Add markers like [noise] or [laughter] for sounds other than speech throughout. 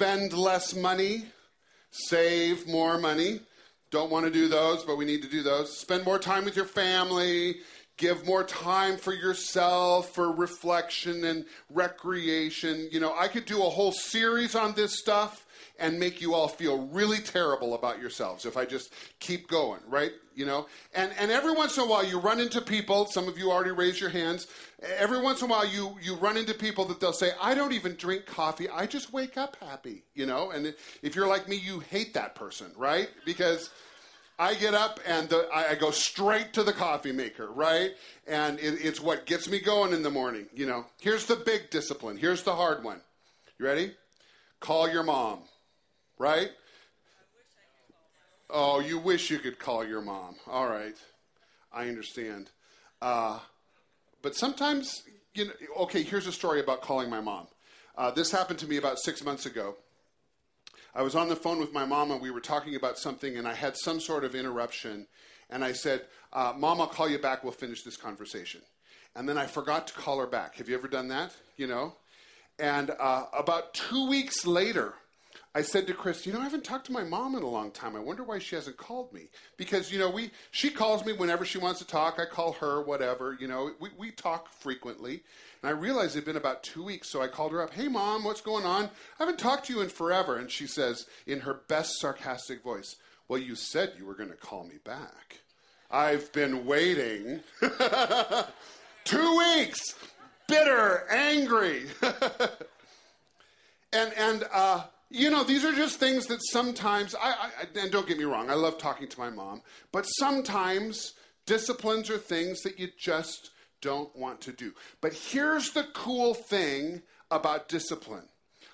spend less money, save more money. Don't want to do those, but we need to do those. Spend more time with your family, give more time for yourself, for reflection and recreation. You know, I could do a whole series on this stuff and make you all feel really terrible about yourselves if I just keep going, right? You know? And and every once in a while you run into people, some of you already raised your hands. Every once in a while you you run into people that they'll say, "I don't even drink coffee. I just wake up happy." You know? And if you're like me, you hate that person, right? Because I get up and the, I, I, go straight to the coffee maker, right? And it, it's what gets me going in the morning. You know, here's the big discipline. Here's the hard one. You ready? Call your mom right? Oh, you wish you could call your mom. All right. I understand. Uh, but sometimes, you know, okay, here's a story about calling my mom. Uh, this happened to me about six months ago. I was on the phone with my mom and we were talking about something, and I had some sort of interruption. And I said, uh, Mom, I'll call you back. We'll finish this conversation. And then I forgot to call her back. Have you ever done that? You know? And uh, about two weeks later, I said to Chris, you know, I haven't talked to my mom in a long time. I wonder why she hasn't called me. Because, you know, we she calls me whenever she wants to talk. I call her, whatever. You know, we, we talk frequently. And I realized it'd been about two weeks, so I called her up. Hey, mom, what's going on? I haven't talked to you in forever. And she says, in her best sarcastic voice, Well, you said you were going to call me back. I've been waiting. [laughs] two weeks. Bitter, angry. [laughs] and, and, uh, you know, these are just things that sometimes, I, I, and don't get me wrong, I love talking to my mom, but sometimes disciplines are things that you just don't want to do. But here's the cool thing about discipline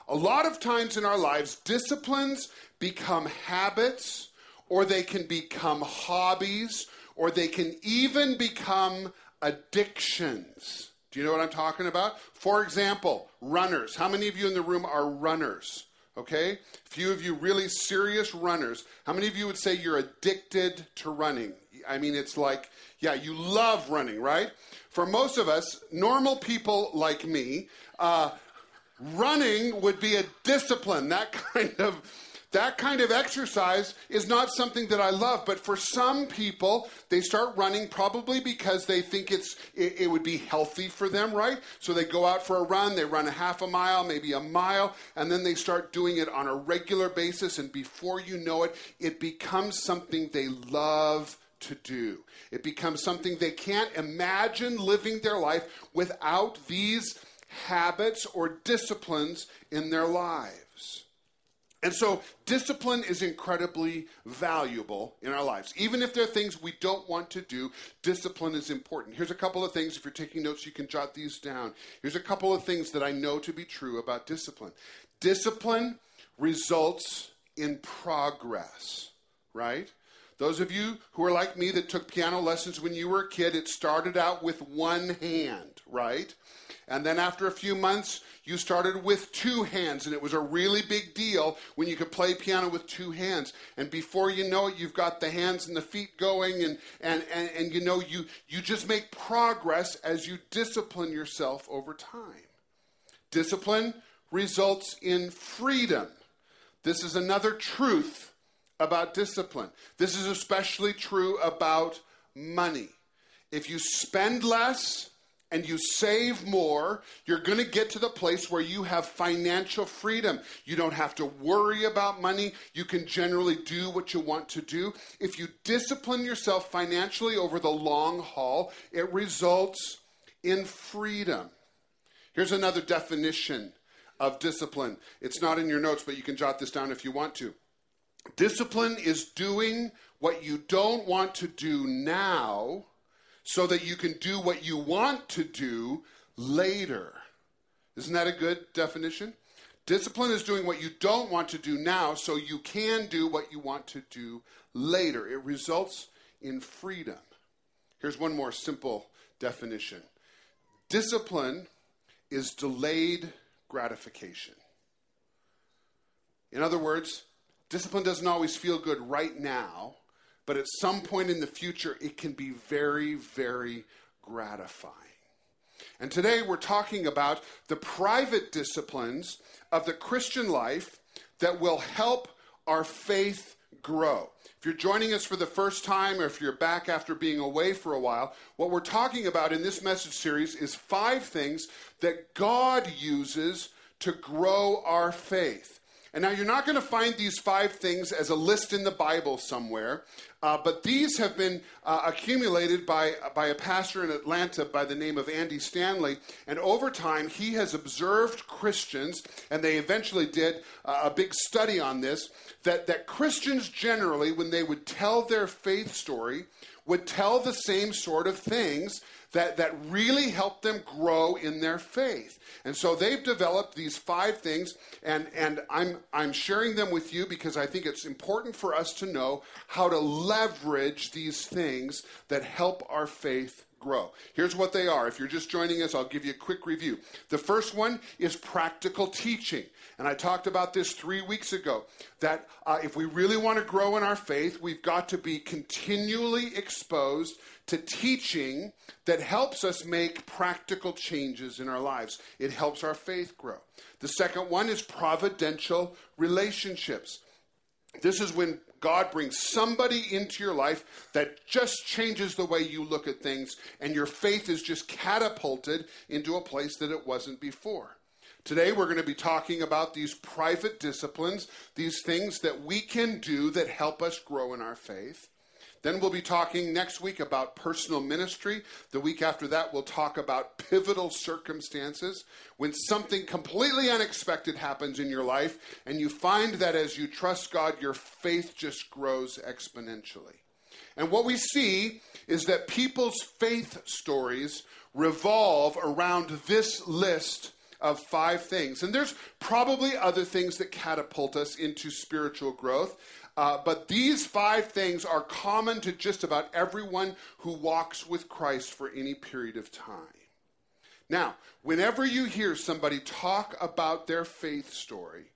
a lot of times in our lives, disciplines become habits, or they can become hobbies, or they can even become addictions. Do you know what I'm talking about? For example, runners. How many of you in the room are runners? Okay? Few of you really serious runners. How many of you would say you're addicted to running? I mean, it's like, yeah, you love running, right? For most of us, normal people like me, uh, running would be a discipline, that [laughs] kind of that kind of exercise is not something that I love, but for some people, they start running probably because they think it's it, it, would be healthy for them, right? So they go out for a run, they run a half a mile, maybe a mile, and then they start doing it on a regular basis, and before you know it, it becomes something they love to do. It becomes something they can't imagine living their life without these habits or disciplines in their lives. And so, discipline is incredibly valuable in our lives. Even if there are things we don't want to do, discipline is important. Here's a couple of things. If you're taking notes, you can jot these down. Here's a couple of things that I know to be true about discipline discipline results in progress, right? Those of you who are like me that took piano lessons when you were a kid, it started out with one hand, right? And then after a few months, you started with two hands, and it was a really big deal when you could play piano with two hands. And before you know it, you've got the hands and the feet going, and, and, and, and you know, you, you just make progress as you discipline yourself over time. Discipline results in freedom. This is another truth about discipline. This is especially true about money. If you spend less, and you save more, you're going to get to the place where you have financial freedom. You don't have to worry about money. You can generally do what you want to do. If you discipline yourself financially over the long haul, it results in freedom. Here's another definition of discipline. It's not in your notes, but you can jot this down if you want to. Discipline is doing what you don't want to do now so that you can do what you want to do later. Isn't that a good definition? Discipline is doing what you don't want to do now so you can do what you want to do later. It results in freedom. Here's one more simple definition discipline is delayed gratification. In other words, discipline doesn't always feel good right now, but at some point in the future, it can be very, very gratifying. And today we're talking about the private disciplines of the Christian life that will help our faith grow. If you're joining us for the first time or if you're back after being away for a while, what we're talking about in this message series is five things that God uses to grow our faith. And now you're not going to find these five things as a list in the Bible somewhere, uh, but these have been uh, accumulated by, by a pastor in Atlanta by the name of Andy Stanley. And over time, he has observed Christians, and they eventually did uh, a big study on this, that, that Christians generally, when they would tell their faith story, would tell the same sort of things that, that really help them grow in their faith. And so they've developed these five things, and, and I'm, I'm sharing them with you because I think it's important for us to know how to leverage these things that help our faith grow. Here's what they are. If you're just joining us, I'll give you a quick review. The first one is practical teaching. And I talked about this three weeks ago that uh, if we really want to grow in our faith, we've got to be continually exposed to teaching that helps us make practical changes in our lives. It helps our faith grow. The second one is providential relationships. This is when God brings somebody into your life that just changes the way you look at things, and your faith is just catapulted into a place that it wasn't before. Today, we're going to be talking about these private disciplines, these things that we can do that help us grow in our faith. Then we'll be talking next week about personal ministry. The week after that, we'll talk about pivotal circumstances when something completely unexpected happens in your life and you find that as you trust God, your faith just grows exponentially. And what we see is that people's faith stories revolve around this list of five things. And there's probably other things that catapult us into spiritual growth. Uh, but these five things are common to just about everyone who walks with Christ for any period of time. Now, whenever you hear somebody talk about their faith story,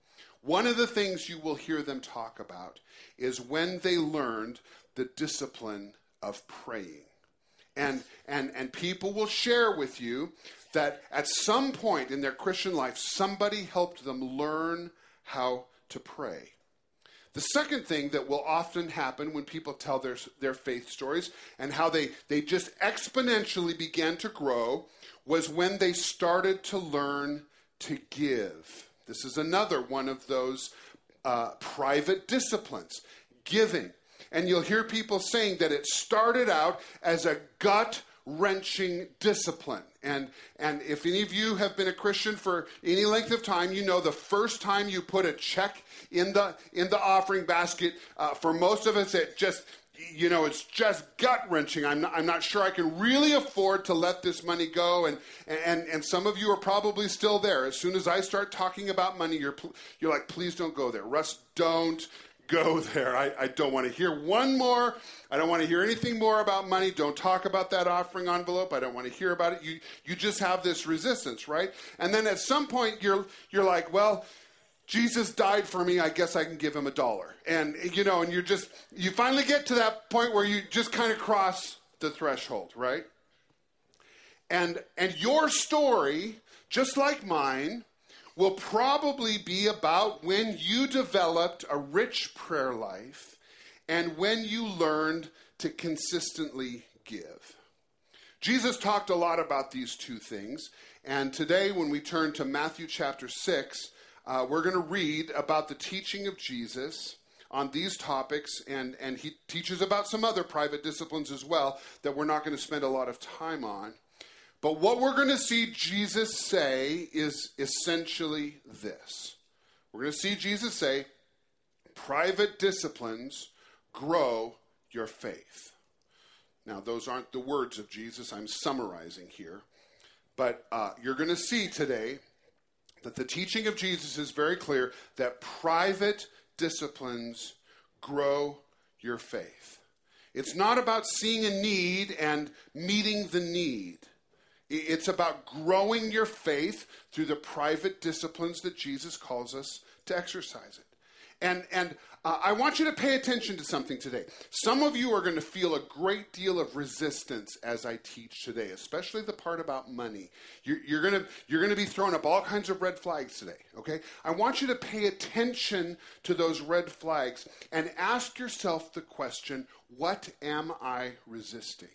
one of the things you will hear them talk about is when they learned the discipline of praying. And, and, and people will share with you that at some point in their Christian life, somebody helped them learn how to pray. The second thing that will often happen when people tell their, their faith stories and how they, they just exponentially began to grow was when they started to learn to give. This is another one of those uh, private disciplines giving. And you'll hear people saying that it started out as a gut wrenching discipline. And, and if any of you have been a Christian for any length of time, you know the first time you put a check in the, in the offering basket, uh, for most of us, it just, you know, it's just gut wrenching. I'm I'm not sure I can really afford to let this money go. And, and, and some of you are probably still there. As soon as I start talking about money, you're, you're like, please don't go there. Russ, don't go there. I, I don't want to hear one more. I don't want to hear anything more about money. Don't talk about that offering envelope. I don't want to hear about it. You, you just have this resistance, right? And then at some point, you're, you're like, well, Jesus died for me. I guess I can give him a dollar. And, you know, and you're just, you finally get to that point where you just kind of cross the threshold, right? And, and your story, just like mine, will probably be about when you developed a rich prayer life and when you learned to consistently give. Jesus talked a lot about these two things, and today, when we turn to Matthew chapter 6, uh, we're going to read about the teaching of Jesus on these topics, and, and he teaches about some other private disciplines as well that we're not going to spend a lot of time on. But what we're going to see Jesus say is essentially this. We're going to see Jesus say, private disciplines grow your faith. Now, those aren't the words of Jesus, I'm summarizing here. But uh, you're going to see today that the teaching of Jesus is very clear that private disciplines grow your faith. It's not about seeing a need and meeting the need. It's about growing your faith through the private disciplines that Jesus calls us to exercise it. And, and uh, I want you to pay attention to something today. Some of you are going to feel a great deal of resistance as I teach today, especially the part about money. You're, you're going you're to be throwing up all kinds of red flags today, okay? I want you to pay attention to those red flags and ask yourself the question what am I resisting?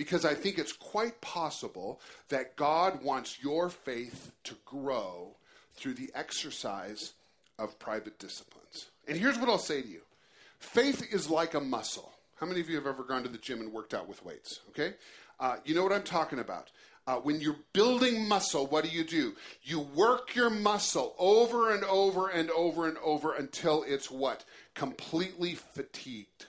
Because I think it's quite possible that God wants your faith to grow through the exercise of private disciplines. And here's what I'll say to you faith is like a muscle. How many of you have ever gone to the gym and worked out with weights? Okay? Uh, you know what I'm talking about. Uh, when you're building muscle, what do you do? You work your muscle over and over and over and over until it's what? Completely fatigued.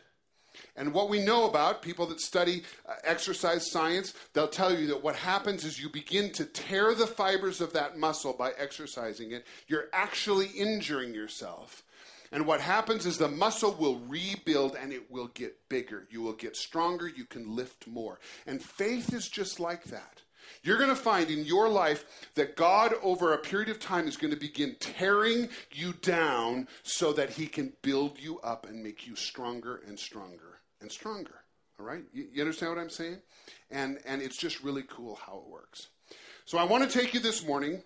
And what we know about people that study uh, exercise science, they'll tell you that what happens is you begin to tear the fibers of that muscle by exercising it. You're actually injuring yourself. And what happens is the muscle will rebuild and it will get bigger. You will get stronger. You can lift more. And faith is just like that. You're going to find in your life that God, over a period of time, is going to begin tearing you down so that He can build you up and make you stronger and stronger and stronger. All right? You, you understand what I'm saying? And, and it's just really cool how it works. So I want to take you this morning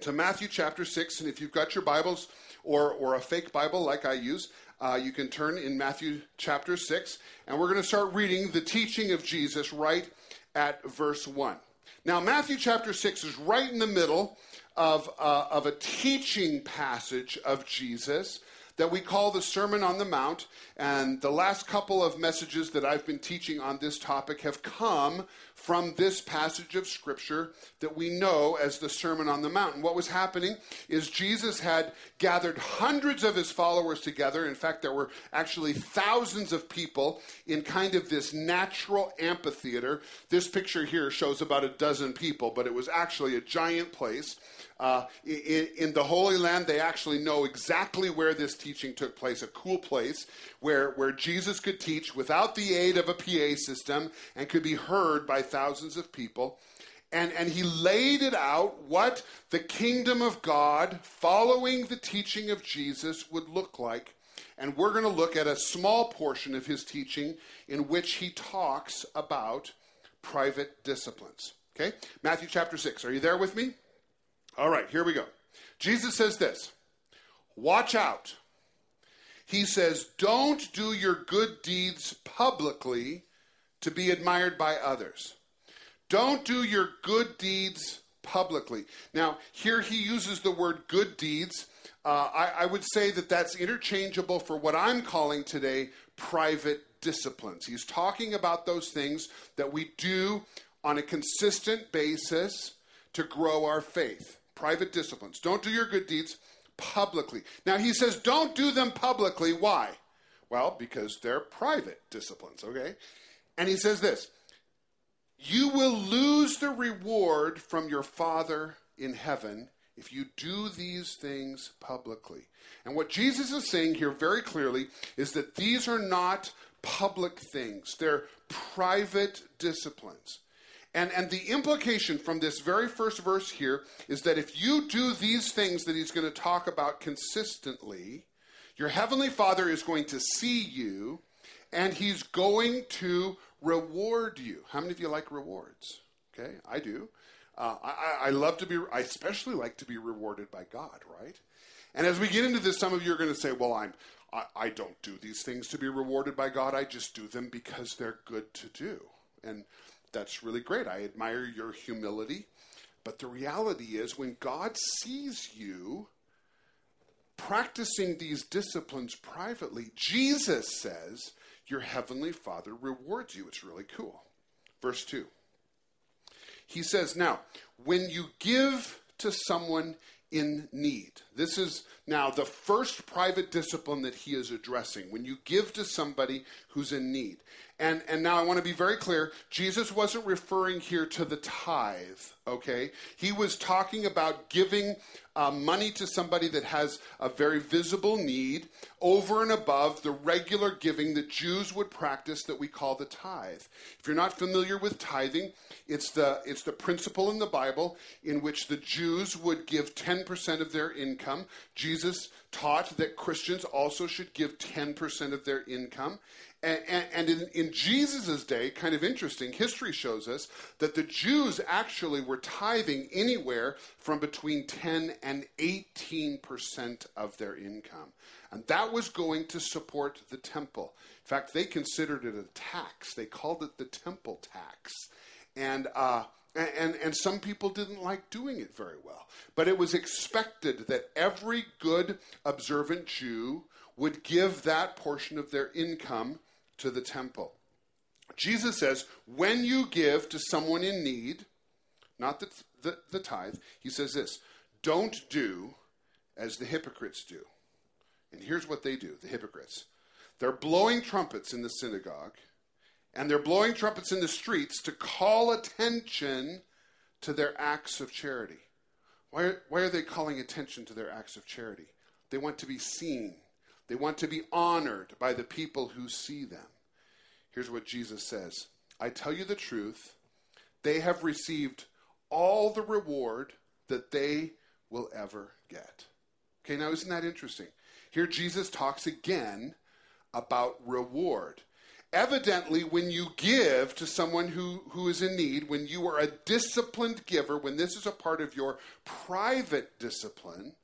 to Matthew chapter 6. And if you've got your Bibles or, or a fake Bible like I use, uh, you can turn in Matthew chapter 6. And we're going to start reading the teaching of Jesus right at verse 1. Now, Matthew chapter 6 is right in the middle of, uh, of a teaching passage of Jesus that we call the Sermon on the Mount. And the last couple of messages that I've been teaching on this topic have come from this passage of Scripture that we know as the Sermon on the Mount. And what was happening is Jesus had gathered hundreds of his followers together. In fact, there were actually thousands of people in kind of this natural amphitheater. This picture here shows about a dozen people, but it was actually a giant place. Uh, in, in, the Holy Land, they actually know exactly where this teaching took place, a cool place where, where Jesus could teach without the aid of a PA system and could be heard by thousands of people. And, and he laid it out what the kingdom of God, following the teaching of Jesus, would look like. And we're going to look at a small portion of his teaching in which he talks about private disciplines. Okay? Matthew chapter 6. Are you there with me? All right, here we go. Jesus says this Watch out. He says, Don't do your good deeds publicly to be admired by others. Don't do your good deeds publicly. Now, here he uses the word good deeds. Uh, I, I would say that that's interchangeable for what I'm calling today private disciplines. He's talking about those things that we do on a consistent basis to grow our faith private disciplines. Don't do your good deeds publicly. Now, he says, don't do them publicly. Why? Well, because they're private disciplines, okay? And he says this You will lose the reward from your Father in heaven if you do these things publicly. And what Jesus is saying here very clearly is that these are not public things, they're private disciplines. And, and the implication from this very first verse here is that if you do these things that he's going to talk about consistently, your heavenly Father is going to see you and he's going to reward you. How many of you like rewards? Okay, I do. Uh, I, I love to be, I especially like to be rewarded by God, right? And as we get into this, some of you are going to say, well, I'm, I, I don't do these things to be rewarded by God. I just do them because they're good to do. And that's really great. I admire your humility. But the reality is, when God sees you practicing these disciplines privately, Jesus says your heavenly Father rewards you. It's really cool. Verse 2. He says, Now, when you give to someone in need, this is now the first private discipline that he is addressing. When you give to somebody who's in need. And, and now I want to be very clear Jesus wasn't referring here to the tithe, okay? He was talking about giving uh, money to somebody that has a very visible need over and above the regular giving that Jews would practice that we call the tithe. If you're not familiar with tithing, it's the, it's the principle in the Bible in which the Jews would give 10% of their income. Jesus Jesus taught that Christians also should give 10% of their income. And, and, and in, in Jesus' day, kind of interesting, history shows us that the Jews actually were tithing anywhere from between 10 and 18% of their income. And that was going to support the temple. In fact, they considered it a tax, they called it the temple tax. And, uh, and, and some people didn't like doing it very well. But it was expected that every good, observant Jew would give that portion of their income to the temple. Jesus says, when you give to someone in need, not the, the, the tithe, he says this don't do as the hypocrites do. And here's what they do the hypocrites. They're blowing trumpets in the synagogue and they're blowing trumpets in the streets to call attention to their acts of charity. Why are, why are they calling attention to their acts of charity? They want to be seen, they want to be honored by the people who see them. Here's what Jesus says I tell you the truth, they have received all the reward that they will ever get. Okay, now isn't that interesting? Here Jesus talks again about reward. Evidently, when you give to someone who, who is in need, when you are a disciplined giver, when this is a part of your private discipline,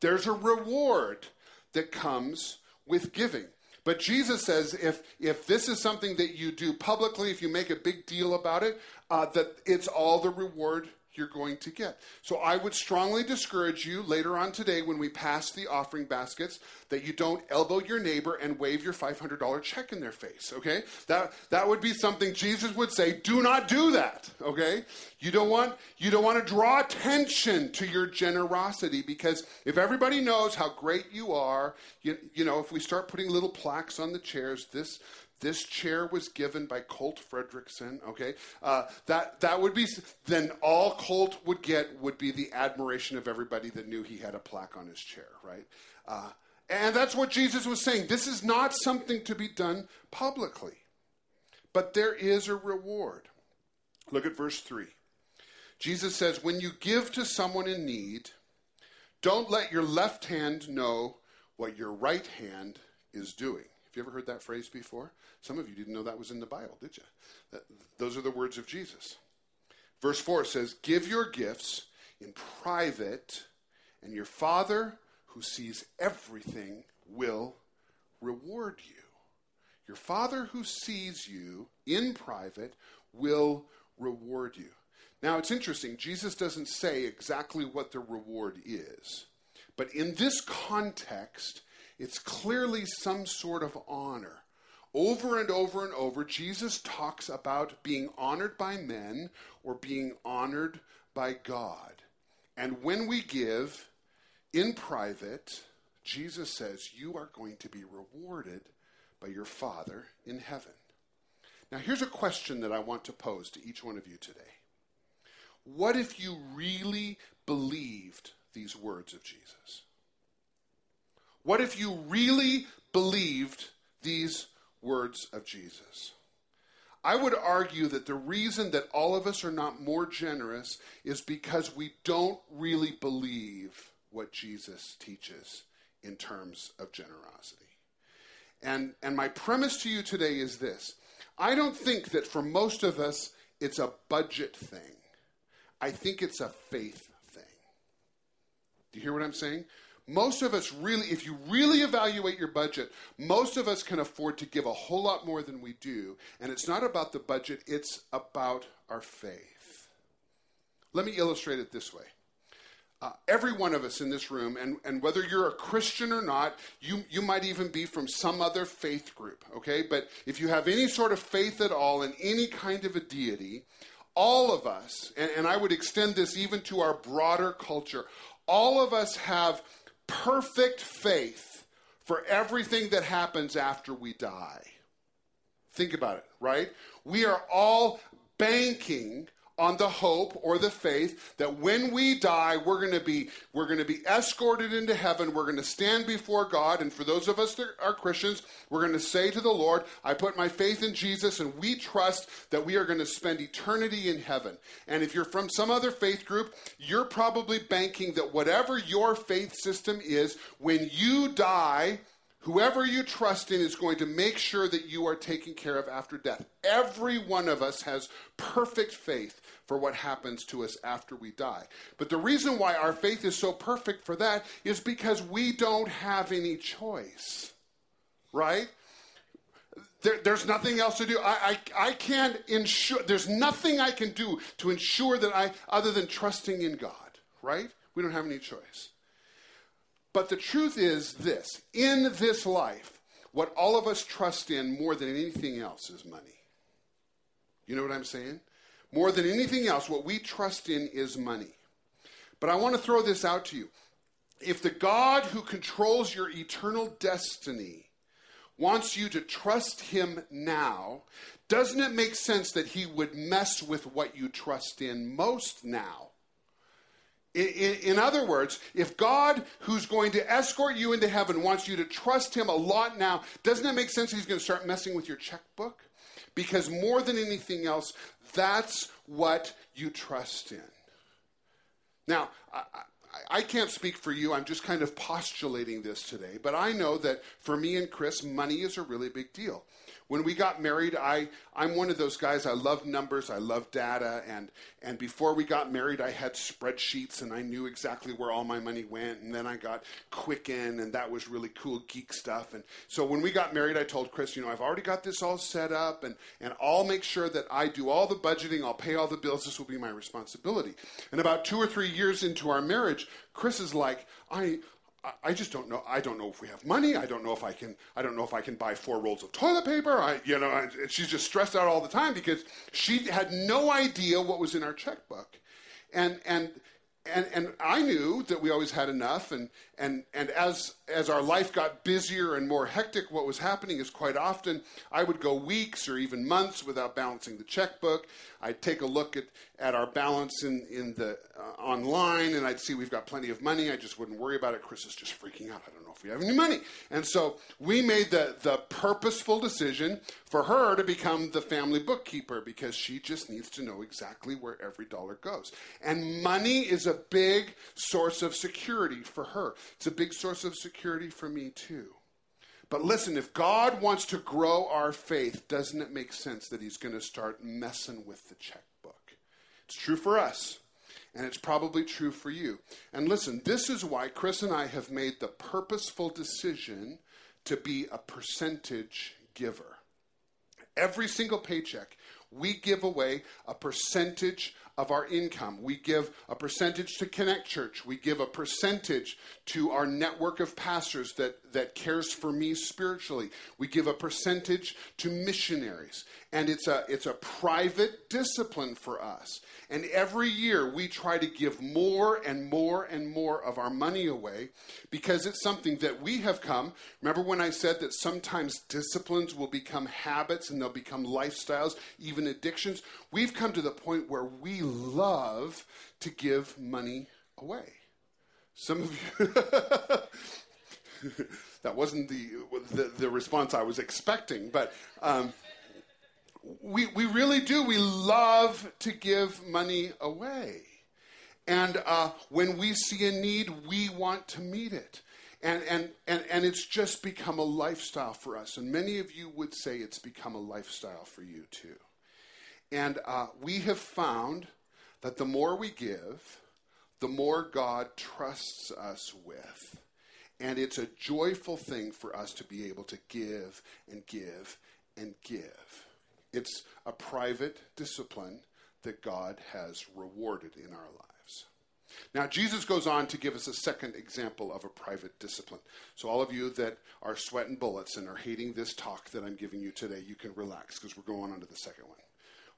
there's a reward that comes with giving. But Jesus says if, if this is something that you do publicly, if you make a big deal about it, uh, that it's all the reward you're going to get. So I would strongly discourage you later on today when we pass the offering baskets that you don't elbow your neighbor and wave your $500 check in their face, okay? That that would be something Jesus would say, do not do that, okay? You don't want you don't want to draw attention to your generosity because if everybody knows how great you are, you, you know, if we start putting little plaques on the chairs, this this chair was given by Colt Fredrickson, okay? Uh, that, that would be, then all Colt would get would be the admiration of everybody that knew he had a plaque on his chair, right? Uh, and that's what Jesus was saying. This is not something to be done publicly, but there is a reward. Look at verse 3. Jesus says, When you give to someone in need, don't let your left hand know what your right hand is doing. Have you ever heard that phrase before? Some of you didn't know that was in the Bible, did you? That, those are the words of Jesus. Verse 4 says, Give your gifts in private, and your Father who sees everything will reward you. Your Father who sees you in private will reward you. Now, it's interesting. Jesus doesn't say exactly what the reward is. But in this context, it's clearly some sort of honor. Over and over and over, Jesus talks about being honored by men or being honored by God. And when we give in private, Jesus says, You are going to be rewarded by your Father in heaven. Now, here's a question that I want to pose to each one of you today. What if you really believed these words of Jesus? What if you really believed these words of Jesus? I would argue that the reason that all of us are not more generous is because we don't really believe what Jesus teaches in terms of generosity. And, and my premise to you today is this I don't think that for most of us it's a budget thing, I think it's a faith thing. Do you hear what I'm saying? Most of us really, if you really evaluate your budget, most of us can afford to give a whole lot more than we do. And it's not about the budget, it's about our faith. Let me illustrate it this way. Uh, every one of us in this room, and, and whether you're a Christian or not, you, you might even be from some other faith group, okay? But if you have any sort of faith at all in any kind of a deity, all of us, and, and I would extend this even to our broader culture, all of us have perfect faith for everything that happens after we die. Think about it, right? We are all banking on the hope or the faith that when we die, we're going to be we're going to be escorted into heaven. We're going to stand before God, and for those of us that are Christians, we're going to say to the Lord, "I put my faith in Jesus, and we trust that we are going to spend eternity in heaven." And if you're from some other faith group, you're probably banking that whatever your faith system is, when you die, Whoever you trust in is going to make sure that you are taken care of after death. Every one of us has perfect faith for what happens to us after we die. But the reason why our faith is so perfect for that is because we don't have any choice. Right? There, there's nothing else to do. I, I, I can't ensure, there's nothing I can do to ensure that I, other than trusting in God. Right? We don't have any choice. But the truth is this in this life, what all of us trust in more than anything else is money. You know what I'm saying? More than anything else, what we trust in is money. But I want to throw this out to you. If the God who controls your eternal destiny wants you to trust him now, doesn't it make sense that he would mess with what you trust in most now? In, other words, if God, who's going to escort you into heaven, wants you to trust Him a lot now, doesn't it make sense He's going to start messing with your checkbook? Because more than anything else, that's what you trust in. Now, I, I, I can't speak for you. I'm just kind of postulating this today. But I know that for me and Chris, money is a really big deal when we got married, I, I'm one of those guys, I love numbers, I love data, and, and before we got married, I had spreadsheets and I knew exactly where all my money went, and then I got Quicken, and that was really cool geek stuff. And so when we got married, I told Chris, you know, I've already got this all set up, and, and I'll make sure that I do all the budgeting, I'll pay all the bills, this will be my responsibility. And about two or three years into our marriage, Chris is like, I, I just don't know. I don't know if we have money. I don't know if I can. I don't know if I can buy four rolls of toilet paper. I, you know, and she's just stressed out all the time because she had no idea what was in our checkbook, and and and and I knew that we always had enough. And and and as as our life got busier and more hectic, what was happening is quite often I would go weeks or even months without balancing the checkbook. I'd take a look at, at our balance in, in the uh, online and I'd see we've got plenty of money. I just wouldn't worry about it. Chris is just freaking out. I don't know if we have any money. And so we made the, the purposeful decision for her to become the family bookkeeper because she just needs to know exactly where every dollar goes. And money is a big source of security for her. It's a big source of security for me too. But listen, if God wants to grow our faith, doesn't it make sense that He's going to start messing with the checkbook? It's true for us, and it's probably true for you. And listen, this is why Chris and I have made the purposeful decision to be a percentage giver. Every single paycheck, we give away a percentage of our income. We give a percentage to Connect Church. We give a percentage to our network of pastors that, that cares for me spiritually. We give a percentage to missionaries. And it's a, it's a private discipline for us. And every year we try to give more and more and more of our money away because it's something that we have come. Remember when I said that sometimes disciplines will become habits and they'll become lifestyles, even addictions? We've come to the point where we love to give money away. Some of you. [laughs] that wasn't the, the, the, response I was expecting, but. Um, we, we really do. We love to give money away. And uh, when we see a need, we want to meet it. And, and, and, and it's just become a lifestyle for us. And many of you would say it's become a lifestyle for you too. And uh, we have found that the more we give, the more God trusts us with. And it's a joyful thing for us to be able to give and give and give. It's a private discipline that God has rewarded in our lives. Now, Jesus goes on to give us a second example of a private discipline. So, all of you that are sweating bullets and are hating this talk that I'm giving you today, you can relax because we're going on to the second one.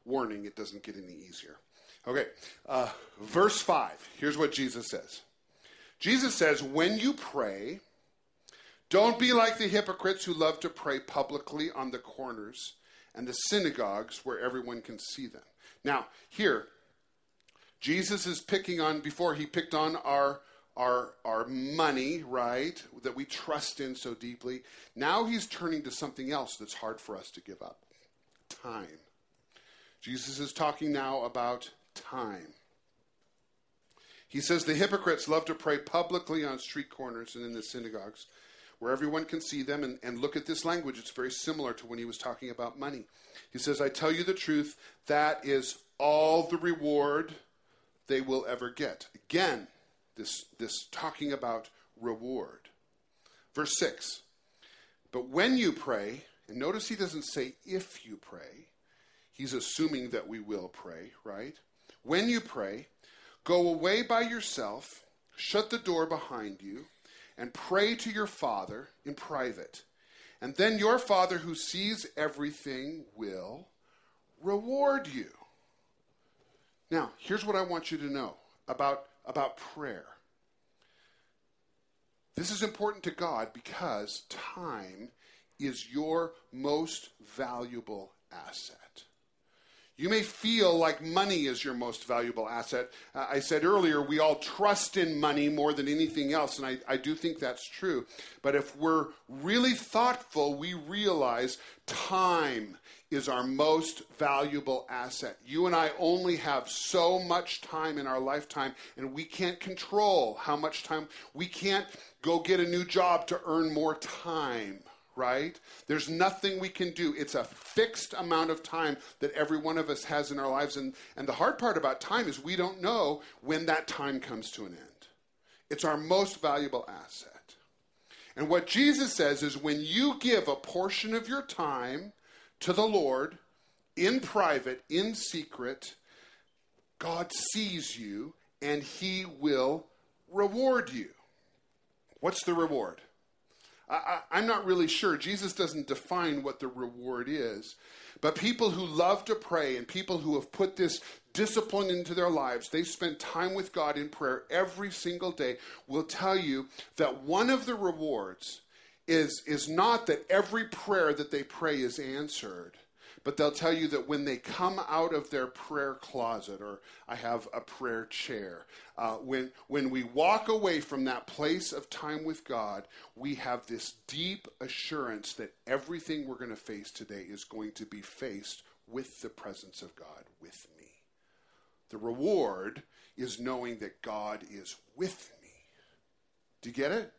Warning, it doesn't get any easier. Okay, uh, verse 5. Here's what Jesus says Jesus says, When you pray, don't be like the hypocrites who love to pray publicly on the corners and the synagogues where everyone can see them. Now, here, Jesus is picking on, before he picked on our, our, our money, right, that we trust in so deeply. Now he's turning to something else that's hard for us to give up time. Jesus is talking now about time. He says the hypocrites love to pray publicly on street corners and in the synagogues where everyone can see them. And, and look at this language. It's very similar to when he was talking about money. He says, I tell you the truth, that is all the reward they will ever get. Again, this, this talking about reward. Verse 6 But when you pray, and notice he doesn't say if you pray, he's assuming that we will pray, right? When you pray, go away by yourself, shut the door behind you and pray to your Father in private. And then your Father who sees everything will reward you. Now, here's what I want you to know about, about prayer. This is important to God because time is your most valuable asset. You may feel like money is your most valuable asset. Uh, I said earlier, we all trust in money more than anything else, and I, I do think that's true. But if we're really thoughtful, we realize time is our most valuable asset. You and I only have so much time in our lifetime, and we can't control how much time. We can't go get a new job to earn more time right? There's nothing we can do. It's a fixed amount of time that every one of us has in our lives. And, and the hard part about time is we don't know when that time comes to an end. It's our most valuable asset. And what Jesus says is when you give a portion of your time to the Lord in private, in secret, God sees you and he will reward you. What's the reward? I, am not really sure. Jesus doesn't define what the reward is. But people who love to pray and people who have put this discipline into their lives, they spend time with God in prayer every single day, will tell you that one of the rewards is, is not that every prayer that they pray is answered, but they'll tell you that when they come out of their prayer closet, or I have a prayer chair, uh, when, when we walk away from that place of time with God, we have this deep assurance that everything we're going to face today is going to be faced with the presence of God with me. The reward is knowing that God is with me. Do you get it?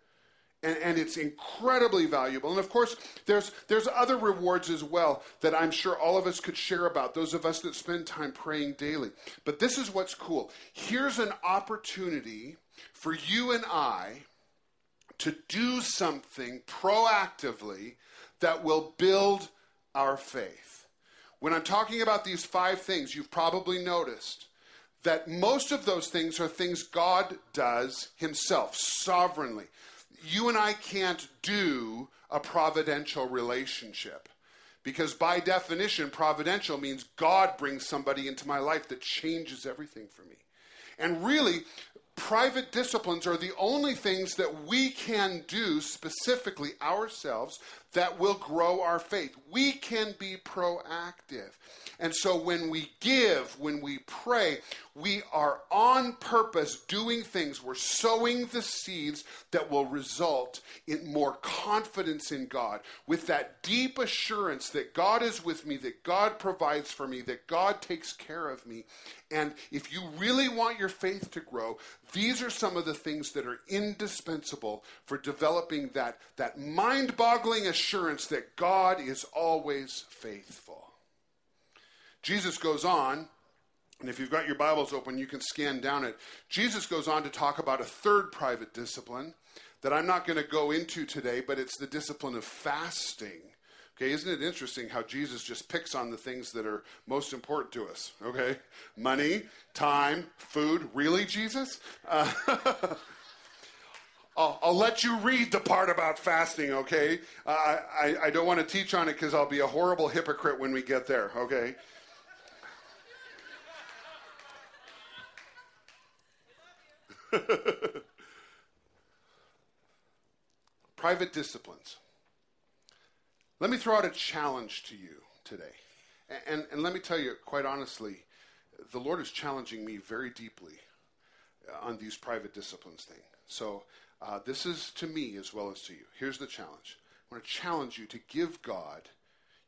And, and it's incredibly valuable. And of course, there's, there's other rewards as well that I'm sure all of us could share about, those of us that spend time praying daily. But this is what's cool. Here's an opportunity for you and I to do something proactively that will build our faith. When I'm talking about these five things, you've probably noticed that most of those things are things God does Himself, sovereignly you and I can't do a providential relationship. Because by definition, providential means God brings somebody into my life that changes everything for me. And really, private disciplines are the only things that we can do specifically ourselves that will grow our faith. We can be proactive. And so when we give, when we pray, we are on purpose doing things. We're sowing the seeds that will result in more confidence in God, with that deep assurance that God is with me, that God provides for me, that God takes care of me. And if you really want your faith to grow, these are some of the things that are indispensable for developing that, that mind boggling assurance that God is always faithful. Jesus goes on, and if you've got your Bibles open, you can scan down it. Jesus goes on to talk about a third private discipline that I'm not going to go into today, but it's the discipline of fasting. Okay, isn't it interesting how Jesus just picks on the things that are most important to us? Okay, money, time, food. Really, Jesus? Uh, [laughs] I'll, I'll, let you read the part about fasting, okay? Uh, I, I don't want to teach on it because I'll be a horrible hypocrite when we get there, okay? [laughs] Private disciplines. Let me throw out a challenge to you today. And, and, and let me tell you, quite honestly, the Lord is challenging me very deeply uh, on these private disciplines thing. So uh, this is to me as well as to you. Here's the challenge. I want to challenge you to give God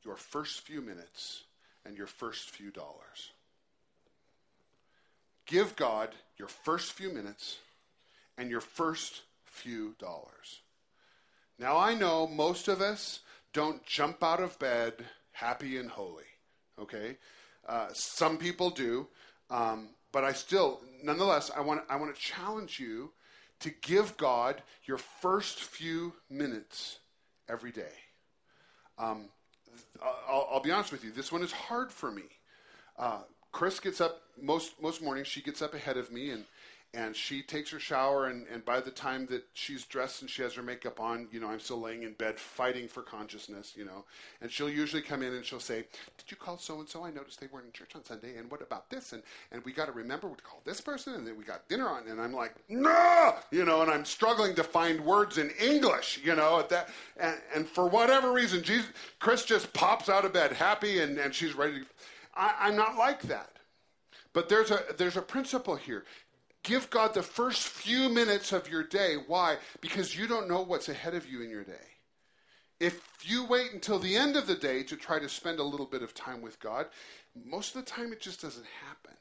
your first few minutes and your first few dollars. Give God your first few minutes and your first few dollars. Now, I know most of us don't jump out of bed happy and holy, okay? Uh, some people do, um, but I still, nonetheless, I want, I want to challenge you to give God your first few minutes every day. Um, I'll, I'll, be honest with you, this one is hard for me. Uh, Chris gets up most most mornings. She gets up ahead of me, and and she takes her shower and, and by the time that she's dressed and she has her makeup on you know i'm still laying in bed fighting for consciousness you know. And she'll usually come in and she'll say did you call so and so i noticed they weren't in church on sunday and what about this? And and we got to remember to call this person and then we got dinner on and i'm like no! You know and i'm struggling to find words in english you know at that and, and for whatever reason Jesus, chris just pops out of bed happy and, and she's ready to, I, i'm not like that but there's a there's a principle here. Give God the first few minutes of your day. Why? Because you don't know what's ahead of you in your day. If you wait until the end of the day to try to spend a little bit of time with God, most of the time it just doesn't happen.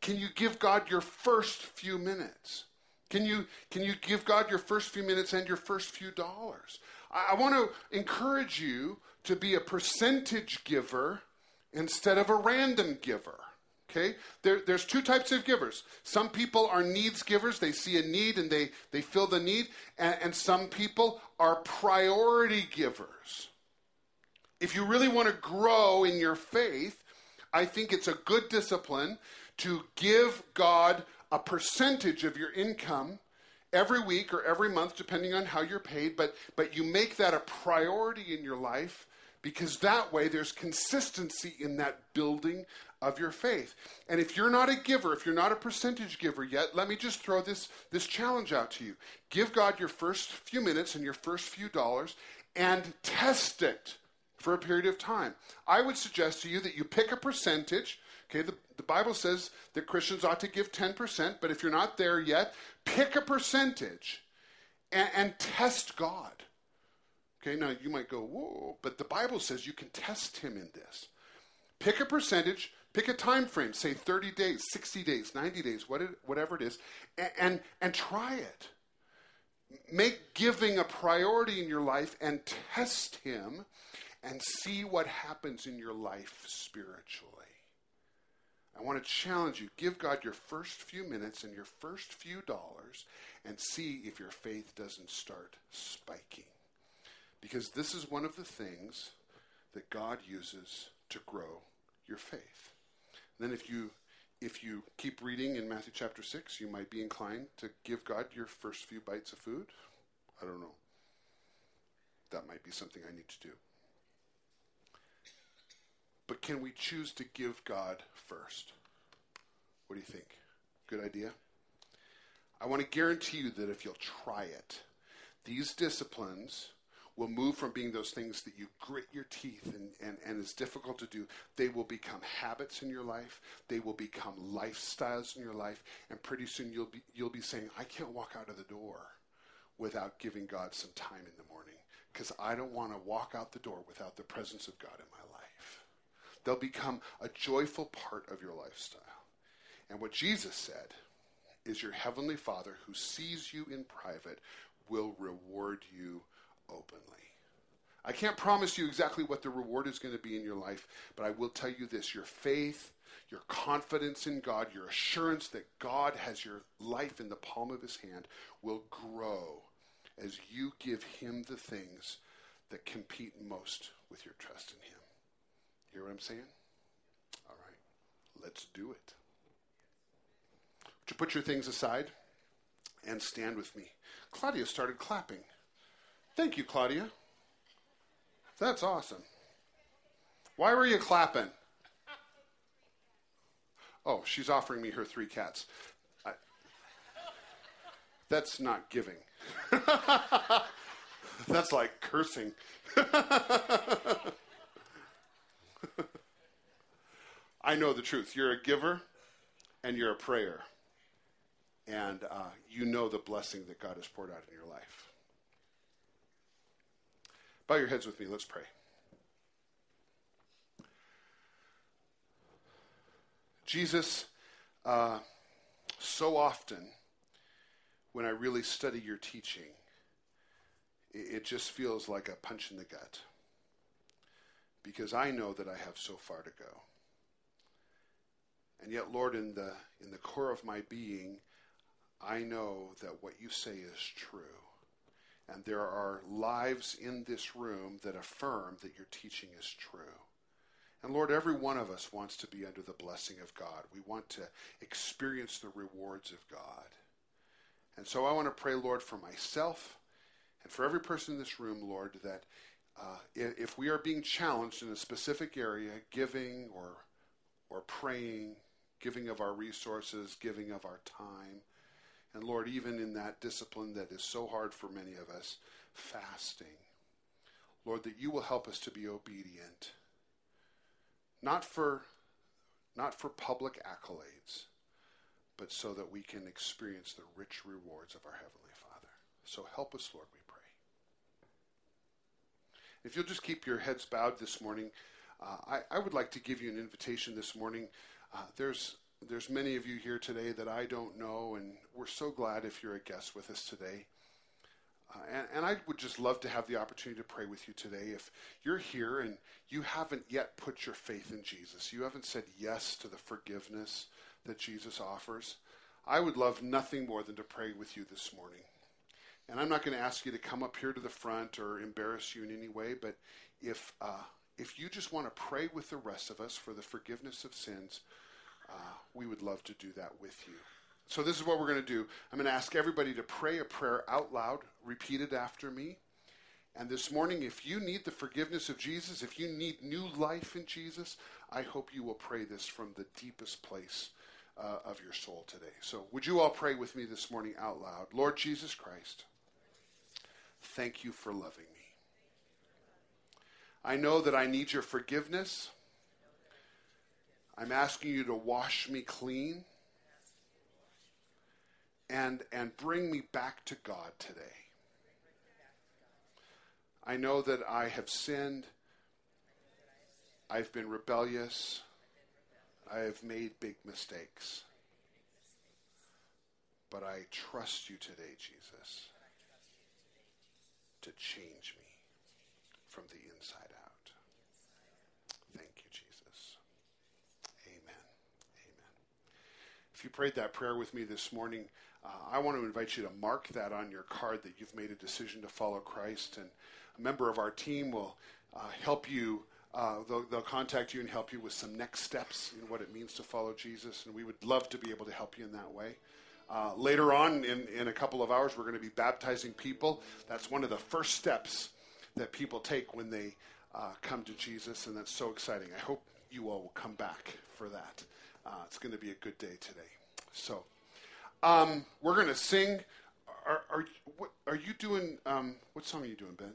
Can you give God your first few minutes? Can you, can you give God your first few minutes and your first few dollars? I, I want to encourage you to be a percentage giver instead of a random giver. Okay? There, there's two types of givers. Some people are needs givers. They see a need and they, they fill the need. And, and some people are priority givers. If you really want to grow in your faith, I think it's a good discipline to give God a percentage of your income every week or every month, depending on how you're paid, but, but you make that a priority in your life because that way there's consistency in that building of your faith. And if you're not a giver, if you're not a percentage giver yet, let me just throw this, this challenge out to you. Give God your first few minutes and your first few dollars and test it for a period of time. I would suggest to you that you pick a percentage. Okay, the, the Bible says that Christians ought to give 10%, but if you're not there yet, pick a percentage and, and test God. Okay, now you might go, whoa, but the Bible says you can test him in this. Pick a percentage, pick a time frame, say 30 days, 60 days, 90 days, whatever it is, and, and, and try it. Make giving a priority in your life and test him and see what happens in your life spiritually. I want to challenge you give God your first few minutes and your first few dollars and see if your faith doesn't start spiking. Because this is one of the things that God uses to grow your faith. And then if you if you keep reading in Matthew chapter 6, you might be inclined to give God your first few bites of food. I don't know. That might be something I need to do. But can we choose to give God first? What do you think? Good idea? I want to guarantee you that if you'll try it, these disciplines will move from being those things that you grit your teeth and, and, and is difficult to do. They will become habits in your life. They will become lifestyles in your life. And pretty soon you'll be, you'll be saying, I can't walk out of the door without giving God some time in the morning because I don't want to walk out the door without the presence of God in my life. They'll become a joyful part of your lifestyle. And what Jesus said is your heavenly Father who sees you in private will reward you openly. I can't promise you exactly what the reward is going to be in your life, but I will tell you this your faith, your confidence in God, your assurance that God has your life in the palm of his hand will grow as you give him the things that compete most with your trust in him. Hear what I'm saying? All right, let's do it. Would you put your things aside and stand with me? Claudia started clapping. Thank you, Claudia. That's awesome. Why were you clapping? Oh, she's offering me her three cats. I, that's not giving. [laughs] that's like cursing. [laughs] I, know the truth. You're a giver and you're a prayer. And uh, you know the blessing that God has poured out in your life. Bow your heads with me. Let's pray. Jesus, uh, so often when I really study your teaching, it, it just feels like a punch in the gut because I know that I have so far to go. And yet, Lord, in the, in the core of my being, I know that what you say is true. And there are lives in this room that affirm that your teaching is true. And Lord, every one of us wants to be under the blessing of God. We want to experience the rewards of God. And so I want to pray, Lord, for myself and for every person in this room, Lord, that uh, if we are being challenged in a specific area, giving or, or praying, giving of our resources, giving of our time, and Lord, even in that discipline that is so hard for many of us, fasting, Lord, that you will help us to be obedient, not for, not for public accolades, but so that we can experience the rich rewards of our Heavenly Father. So help us, Lord, we pray. If you'll just keep your heads bowed this morning, uh, I, I, would like to give you an invitation this morning. Uh, there's there's many of you here today that I don't know, and we're so glad if you're a guest with us today. Uh, and, and, I would just love to have the opportunity to pray with you today. If you're here and you haven't yet put your faith in Jesus, you haven't said yes to the forgiveness that Jesus offers, I would love nothing more than to pray with you this morning. And I'm not going to ask you to come up here to the front or embarrass you in any way, but if uh, if you just want to pray with the rest of us for the forgiveness of sins, uh, we would love to do that with you. So this is what we're going to do. I'm going to ask everybody to pray a prayer out loud, repeat it after me. And this morning, if you need the forgiveness of Jesus, if you need new life in Jesus, I hope you will pray this from the deepest place uh, of your soul today. So, would you all pray with me this morning out loud? Lord Jesus Christ, thank you for loving me. I know that I need your forgiveness. I'm asking you to wash me clean and, and bring me back to God today. I know that I have sinned. I've been rebellious. I have made big mistakes. But I trust you today, Jesus, to change me from the inside out. Thank you, Jesus. Amen. Amen. If you prayed that prayer with me this morning, uh, I want to invite you to mark that on your card that you've made a decision to follow Christ. And a member of our team will uh, help you uh, they'll, they'll, contact you and help you with some next steps in what it means to follow Jesus, and we would love to be able to help you in that way. Uh, later on, in, in a couple of hours, we're going to be baptizing people. That's one of the first steps that people take when they uh, come to Jesus, and that's so exciting. I hope you all will come back for that. Uh, it's going to be a good day today. So, um, we're going to sing. Are, are, what, are you doing? Um, what song are you doing, Ben?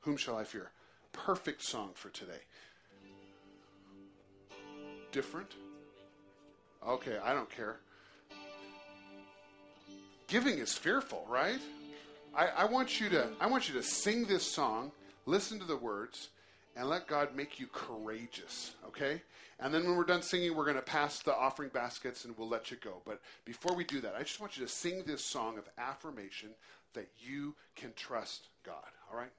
Whom shall I fear? perfect song for today. Different? Okay, I don't care. Giving is fearful, right? I, I, want you to I want you to sing this song, listen to the words, and let God make you courageous, okay? And then when we're done singing, we're going to pass the offering baskets and we'll let you go. But before we do that, I just want you to sing this song of affirmation that you can trust God, all right?